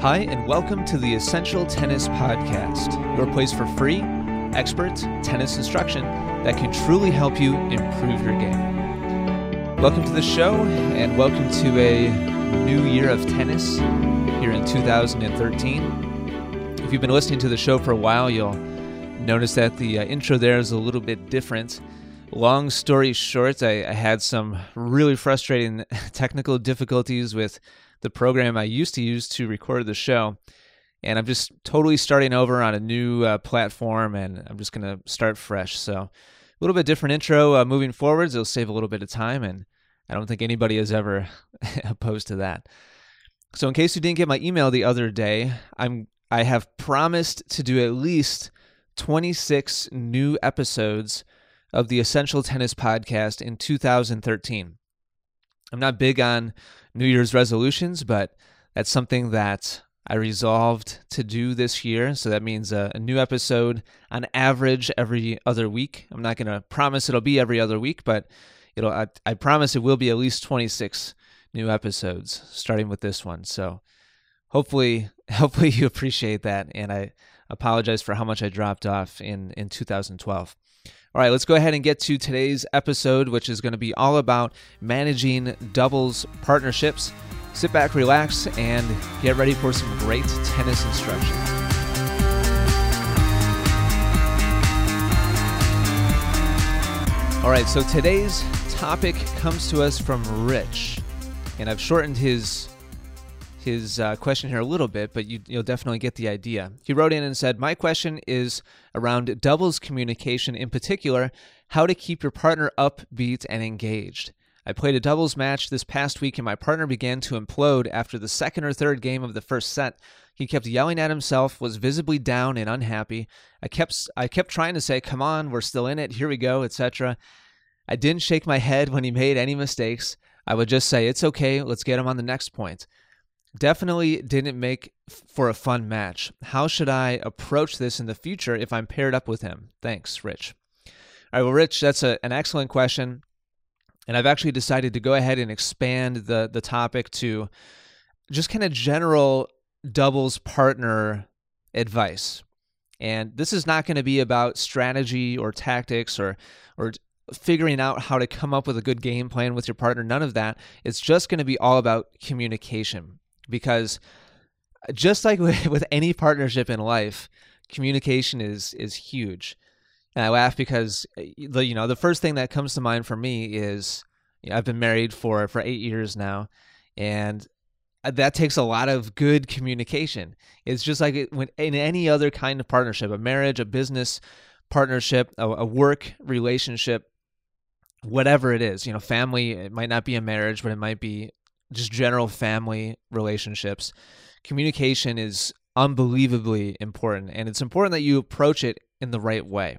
Hi, and welcome to the Essential Tennis Podcast, your place for free, expert tennis instruction that can truly help you improve your game. Welcome to the show, and welcome to a new year of tennis here in 2013. If you've been listening to the show for a while, you'll notice that the uh, intro there is a little bit different. Long story short, I, I had some really frustrating technical difficulties with the program I used to use to record the show. And I'm just totally starting over on a new uh, platform and I'm just going to start fresh. So, a little bit different intro uh, moving forwards. It'll save a little bit of time. And I don't think anybody is ever opposed to that. So, in case you didn't get my email the other day, I'm I have promised to do at least 26 new episodes of the Essential Tennis Podcast in 2013. I'm not big on New Year's resolutions, but that's something that I resolved to do this year. So that means a, a new episode on average every other week. I'm not going to promise it'll be every other week, but it'll. I, I promise it will be at least 26 new episodes, starting with this one. So hopefully, hopefully you appreciate that, and I apologize for how much I dropped off in in 2012. All right, let's go ahead and get to today's episode, which is going to be all about managing doubles partnerships. Sit back, relax, and get ready for some great tennis instruction. All right, so today's topic comes to us from Rich, and I've shortened his his uh, question here a little bit, but you, will definitely get the idea. He wrote in and said, My question is around doubles communication, in particular, how to keep your partner upbeat and engaged. I played a doubles match this past week and my partner began to implode after the second or third game of the first set. He kept yelling at himself, was visibly down and unhappy. I kept I kept trying to say, "Come on, we're still in it. Here we go," etc. I didn't shake my head when he made any mistakes. I would just say, "It's okay. Let's get him on the next point." Definitely didn't make for a fun match. How should I approach this in the future if I'm paired up with him? Thanks, Rich. All right, well, Rich, that's a, an excellent question. And I've actually decided to go ahead and expand the, the topic to just kind of general doubles partner advice. And this is not going to be about strategy or tactics or, or figuring out how to come up with a good game plan with your partner. None of that. It's just going to be all about communication because just like with any partnership in life, communication is is huge. And I laugh because eh, the you know the first thing that comes to mind for me is you know, I've been married for for eight years now, and uh, that takes a lot of good communication. It's just like when in any other kind of partnership, a marriage, a business partnership, a, a work relationship, whatever it is. You know, family. It might not be a marriage, but it might be just general family relationships, communication is unbelievably important. And it's important that you approach it in the right way.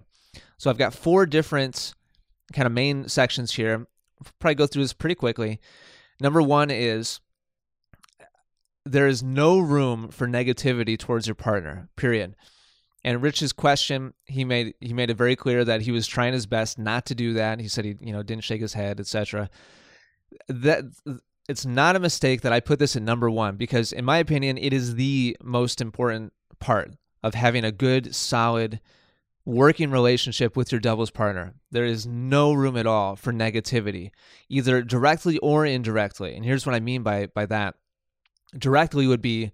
So I've got four different kind of main sections here. I'll probably go through this pretty quickly. Number one is there is no room for negativity towards your partner, period. And Rich's question, he made he made it very clear that he was trying his best not to do that. He said he, you know, didn't shake his head, etc. That it's not a mistake that I put this at number one because, in my opinion, it is the most important part of having a good, solid, working relationship with your doubles partner. There is no room at all for negativity, either directly or indirectly. And here's what I mean by by that. Directly would be,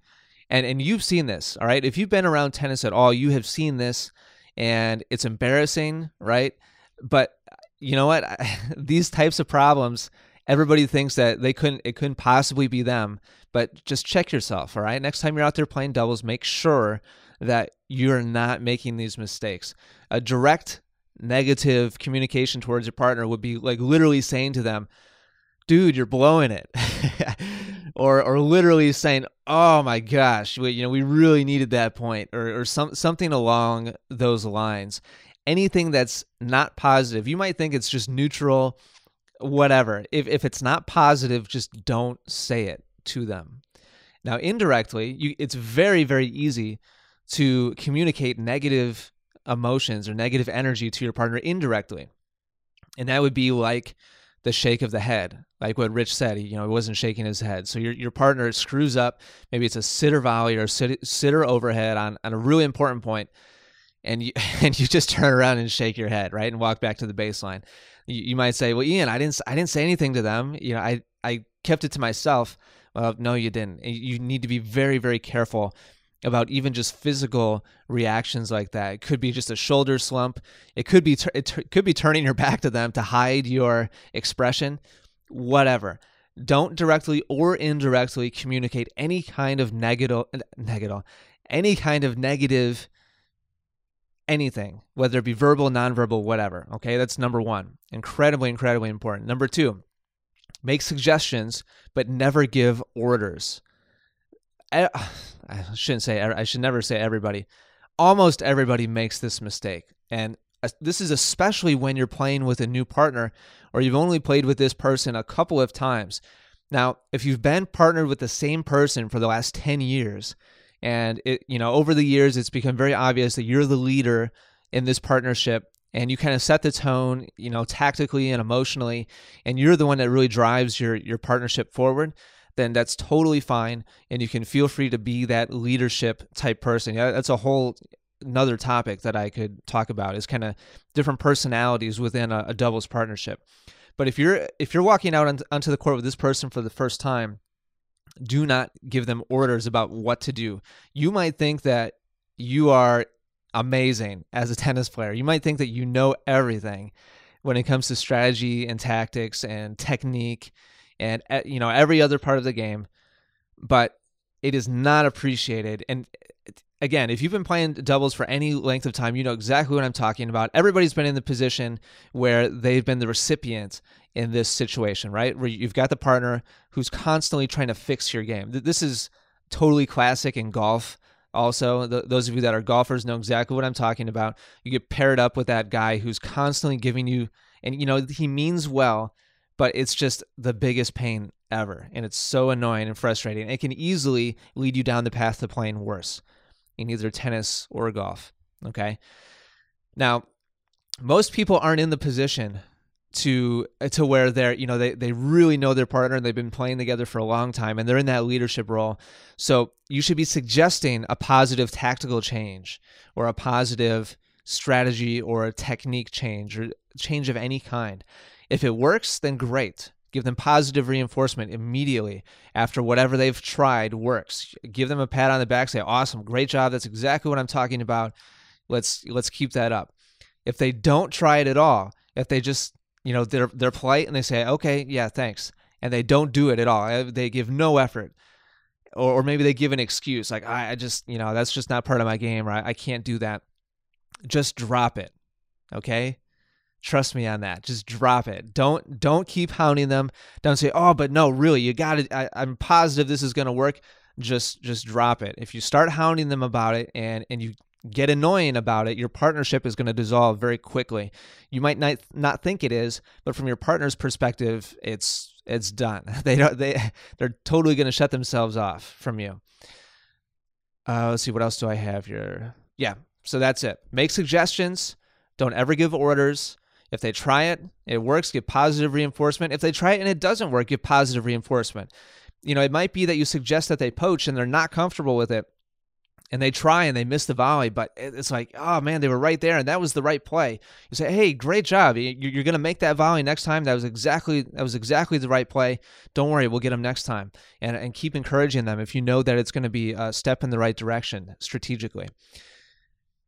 and and you've seen this, all right. If you've been around tennis at all, you have seen this, and it's embarrassing, right? But you know what? These types of problems everybody thinks that they couldn't it couldn't possibly be them but just check yourself all right? Next time you're out there playing doubles make sure that you're not making these mistakes. A direct negative communication towards your partner would be like literally saying to them dude you're blowing it. Or or literally saying oh my gosh we, you know we really needed that point or or some something along those lines. Anything that's not positive you might think it's just neutral whatever. If if it's not positive, just don't say it to them. Now, indirectly, you, it's very very easy to communicate negative emotions or negative energy to your partner indirectly, and that would be like the shake of the head, like what Rich said. He, you know, he wasn't shaking his head. So your your partner screws up. Maybe it's a sitter volley or sitter overhead on on a really important point, and you and you just turn around and shake your head, right, and walk back to the baseline. You, you might say, "Well, Ian, I didn't I didn't say anything to them. You know, I I kept it to myself." Well, no, you didn't. You need to be very very careful about even just physical reactions like that. It could be just a shoulder slump. It could be it could be turning your back to them to hide your expression. Whatever. Don't directly or indirectly communicate any kind of negative negative any kind of negative anything, whether it be verbal, nonverbal, whatever. Okay, that's number one. Incredibly, incredibly important. Number two, make suggestions, but never give orders. I shouldn't say, I should never say everybody. Almost everybody makes this mistake. And this is especially when you're playing with a new partner or you've only played with this person a couple of times. Now, if you've been partnered with the same person for the last 10 years, and it, you know, over the years, it's become very obvious that you're the leader in this partnership and you kind of set the tone, you know, tactically and emotionally, and you're the one that really drives your your partnership forward, then that's totally fine, and you can feel free to be that leadership type person. Yeah, that's a whole another topic that I could talk about is kind of different personalities within a, a, doubles partnership. But if you're if you're walking out on, onto the court with this person for the first time, do not give them orders about what to do. You might think that you are amazing as a tennis player. You might think that you know everything when it comes to strategy and tactics and technique and eh, you know every other part of the game, but it is not appreciated and again, if you've been playing doubles for any length of time, you know exactly what I'm talking about. Everybody's been in the position where they've been the recipient in this situation, right? Where you've got the partner who's constantly trying to fix your game. This is totally classic in golf. Also, those of you that are golfers know exactly what I'm talking about. You get paired up with that guy who's constantly giving you, and you know, he means well, but it's just the biggest pain ever. And it's so annoying and frustrating. It can easily lead you down the path to playing worse in either tennis or golf. Okay. Now, most people aren't in the position to uh, to where they're you know they they really know their partner and they've been playing together for a long time and they're in that leadership role so you should be suggesting a positive tactical change or a positive strategy or a technique change or change of any kind if it works then great give them positive reinforcement immediately after whatever they've tried works. Give them a pat on the back say awesome great job. That's exactly what i'm talking about. Let's let's keep that up. If they don't try it at all if they just you know they're they're polite and they say okay yeah thanks and they don't do it at all uh, they give no effort or, or maybe they give an excuse like I, I just you know that's just not part of my game I, I can't do that. Just drop it okay trust me on that just drop it don't don't keep hounding them don't say oh but no really you got it i'm positive this is going to work just just drop it if you start hounding them about it and and you get annoying about it, your partnership is going to dissolve very quickly. You might not not think it is, but from your partner's perspective, it's it's done. They don't they they're totally going to shut themselves off from you. Uh, let's see what else do I have here. Yeah, so that's it. Make suggestions. Don't ever give orders. If they try it, it works, give positive reinforcement. If they try it and it doesn't work, give positive reinforcement. You know, it might be that you suggest that they poach and they're not comfortable with it and they try and they miss the volley, but it's like, oh man, they were right there, and that was the right play. You say, hey, great job. You're going to make that volley next time. That was exactly that was exactly the right play. Don't worry, we'll get them next time, and and keep encouraging them if you know that it's going to be a step in the right direction strategically.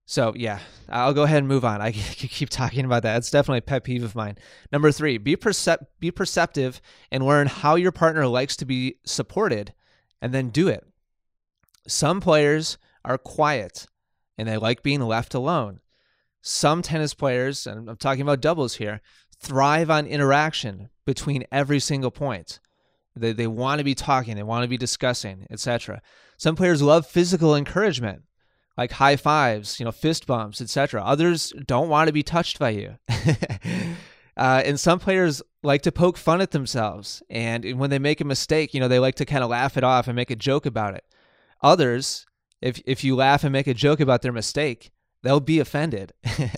So yeah, I'll go ahead and move on. I keep talking about that. It's definitely a pet peeve of mine. Number three, be percep- be perceptive and learn how your partner likes to be supported, and then do it. Some players are quiet and they like being left alone. Some tennis players, and I'm talking about doubles here, thrive on interaction between every single point. They, they want to be talking, they want to be discussing, etc. Some players love physical encouragement, like high fives, you know, fist bumps, etc. Others don't want to be touched by you. uh, and some players like to poke fun at themselves, and when they make a mistake, you know, they like to kind of laugh it off and make a joke about it. Others if if you laugh and make a joke about their mistake, they'll be offended.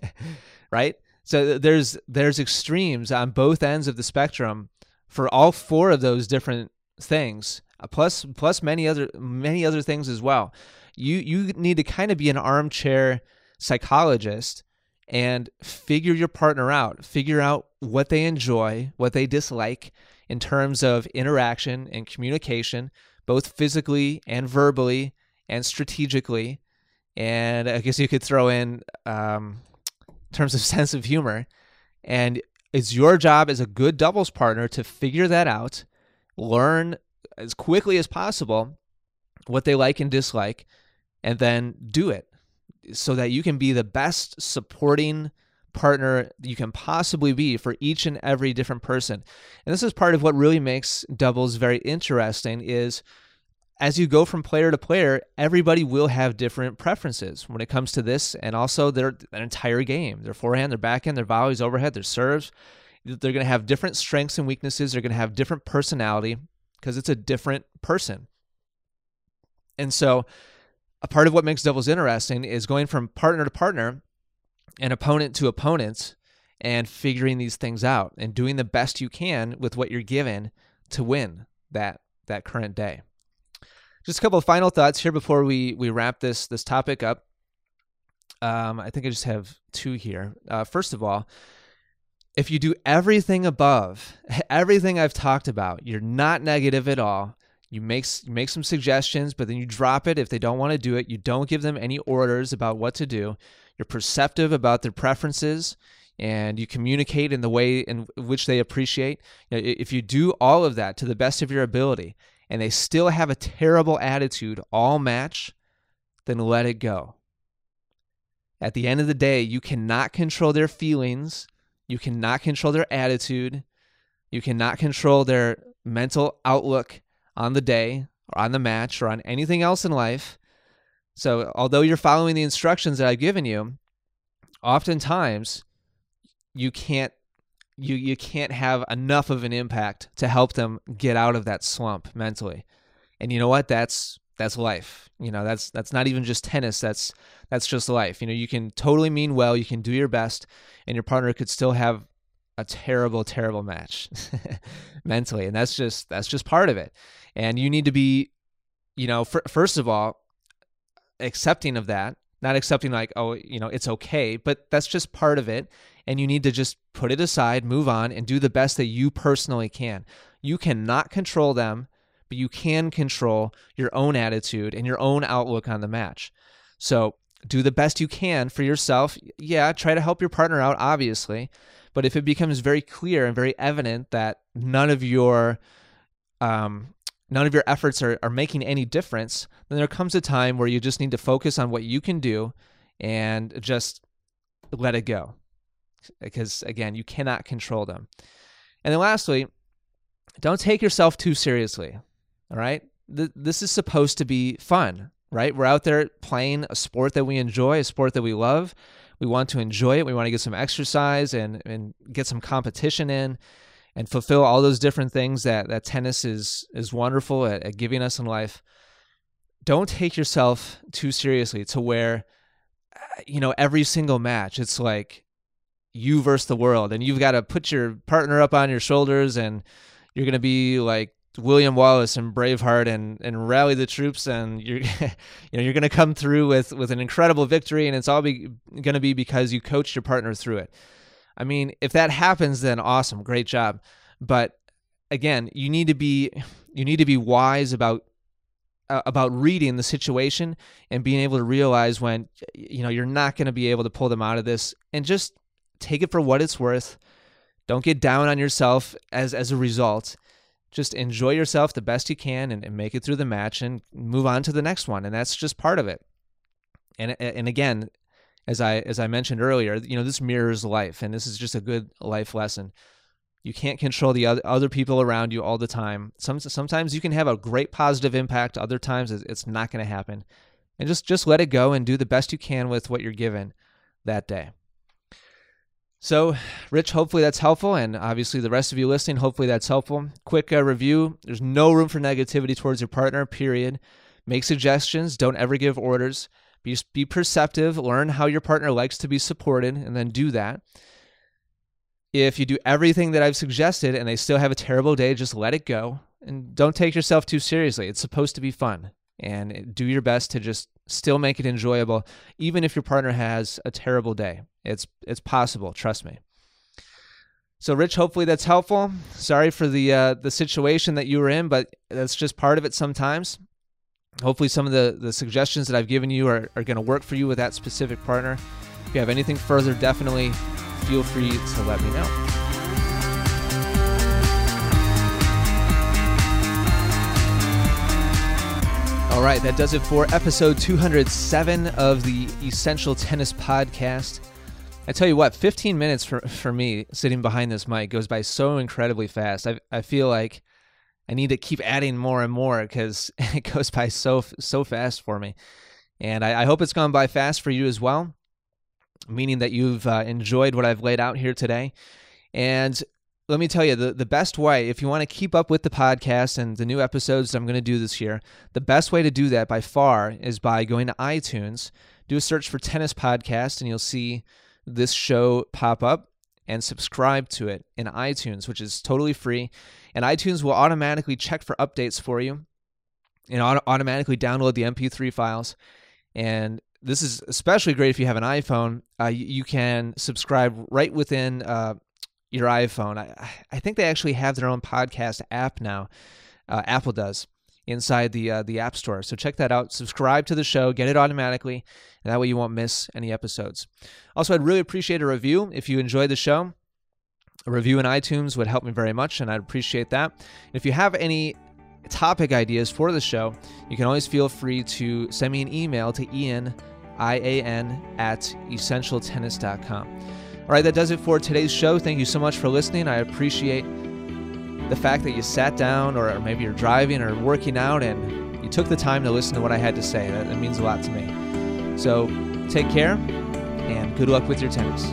right? So there's there's extremes on both ends of the spectrum for all four of those different things, uh, plus plus many other many other things as well. You you need to kind of be an armchair psychologist and figure your partner out, figure out what they enjoy, what they dislike in terms of interaction and communication, both physically and verbally and strategically. And I guess you could throw in um, terms of sense of humor. And it's your job as a good doubles partner to figure that out, learn as quickly as possible what they like and dislike, and then do it so that you can be the best supporting partner you can possibly be for each and every different person. And this is part of what really makes doubles very interesting is as you go from player to player, everybody will have different preferences when it comes to this and also their, their entire game. Their forehand, their backhand, their volleys, overhead, their serves. They're going to have different strengths and weaknesses. They're going to have different personality because it's a different person. And so, a part of what makes doubles interesting is going from partner to partner and opponent to opponent and figuring these things out and doing the best you can with what you're given to win that that current day. Just a couple of final thoughts here before we we wrap this this topic up. Um, I think I just have two here. Uh, first of all, if you do everything above, everything I've talked about, you're not negative at all. You make you make some suggestions, but then you drop it if they don't want to do it. You don't give them any orders about what to do. You're perceptive about their preferences and you communicate in the way in which they appreciate. if you do all of that to the best of your ability and they still have a terrible attitude all match, then let it go. At the end of the day, you cannot control their feelings, you cannot control their attitude, you cannot control their mental outlook on the day or on the match or on anything else in life. So, although you're following the instructions that I've given you, oftentimes you can't you you can't have enough of an impact to help them get out of that slump mentally. And you know what? That's that's life. You know, that's that's not even just tennis. That's that's just life. You know, you can totally mean well, you can do your best, and your partner could still have a terrible, terrible match mentally. And that's just that's just part of it. And you need to be, you know, first of all, accepting of that, not accepting like, oh, you know, it's okay, but that's just part of it and you need to just put it aside, move on, and do the best that you personally can. You cannot control them, but you can control your own attitude and your own outlook on the match. So do the best you can for yourself. Yeah, try to help your partner out, obviously. But if it becomes very clear and very evident that none of your um, none of your efforts are, are making any difference, then there comes a time where you just need to focus on what you can do and just let it go because again, you cannot control them. And then lastly, don't take yourself too seriously. All right? This is supposed to be fun, right? We're out there playing a sport that we enjoy, a sport that we love. We want to enjoy it. We want to get some exercise and, and get some competition in and fulfill all those different things that, that tennis is, is wonderful at, at giving us in life. Don't take yourself too seriously to where, uh, you know, every single match, it's like, you versus the world and you've got to put your partner up on your shoulders and you're going to be like William Wallace and Braveheart and and rally the troops and you're you know you're going to come through with with an incredible victory and it's all going to be because you coached your partner through it. I mean, if that happens then awesome, great job. But again, you need to be you need to be wise about uh, about reading the situation and being able to realize when you know you're not going to be able to pull them out of this and just take it for what it's worth. Don't get down on yourself as as a result. Just enjoy yourself the best you can and, and make it through the match and move on to the next one. And that's just part of it. And and again, as I as I mentioned earlier, you know, this mirrors life and this is just a good life lesson. You can't control the other, people around you all the time. Some sometimes you can have a great positive impact, other times it's not going to happen. And just just let it go and do the best you can with what you're given that day. So, Rich, hopefully that's helpful. And obviously, the rest of you listening, hopefully that's helpful. Quick uh, review there's no room for negativity towards your partner, period. Make suggestions, don't ever give orders. Be, be perceptive, learn how your partner likes to be supported, and then do that. If you do everything that I've suggested and they still have a terrible day, just let it go and don't take yourself too seriously. It's supposed to be fun and do your best to just still make it enjoyable even if your partner has a terrible day. It's it's possible, trust me. So Rich, hopefully that's helpful. Sorry for the uh, the situation that you were in, but that's just part of it sometimes. Hopefully some of the, the suggestions that I've given you are, are going to work for you with that specific partner. If you have anything further, definitely feel free to let me know. All right, that does it for episode 207 of the Essential Tennis Podcast. I tell you what, 15 minutes for, for me sitting behind this mic goes by so incredibly fast. I, I feel like I need to keep adding more and more because it goes by so so fast for me. And I, I, hope it's gone by fast for you as well, meaning that you've uh, enjoyed what I've laid out here today. And let me tell you the, the best way, if you want to keep up with the podcast and the new episodes I'm going to do this year, the best way to do that by far is by going to iTunes, do a search for Tennis Podcast, and you'll see this show pop up and subscribe to it in iTunes, which is totally free. And iTunes will automatically check for updates for you and auto- automatically download the MP3 files. And this is especially great if you have an iPhone. Uh, you, you, can subscribe right within uh, your iPhone. I, I think they actually have their own podcast app now. Uh, Apple does inside the uh, the App Store. So check that out. Subscribe to the show, get it automatically, and that way you won't miss any episodes. Also, I'd really appreciate a review if you enjoyed the show. A review in iTunes would help me very much, and I'd appreciate that. If you have any topic ideas for the show, you can always feel free to send me an email to Ian, I A N, at essentialtennis.com. All right, that does it for today's show. Thank you so much for listening. I appreciate the fact that you sat down, or maybe you're driving or working out, and you took the time to listen to what I had to say. That, that means a lot to me. So take care, and good luck with your tennis.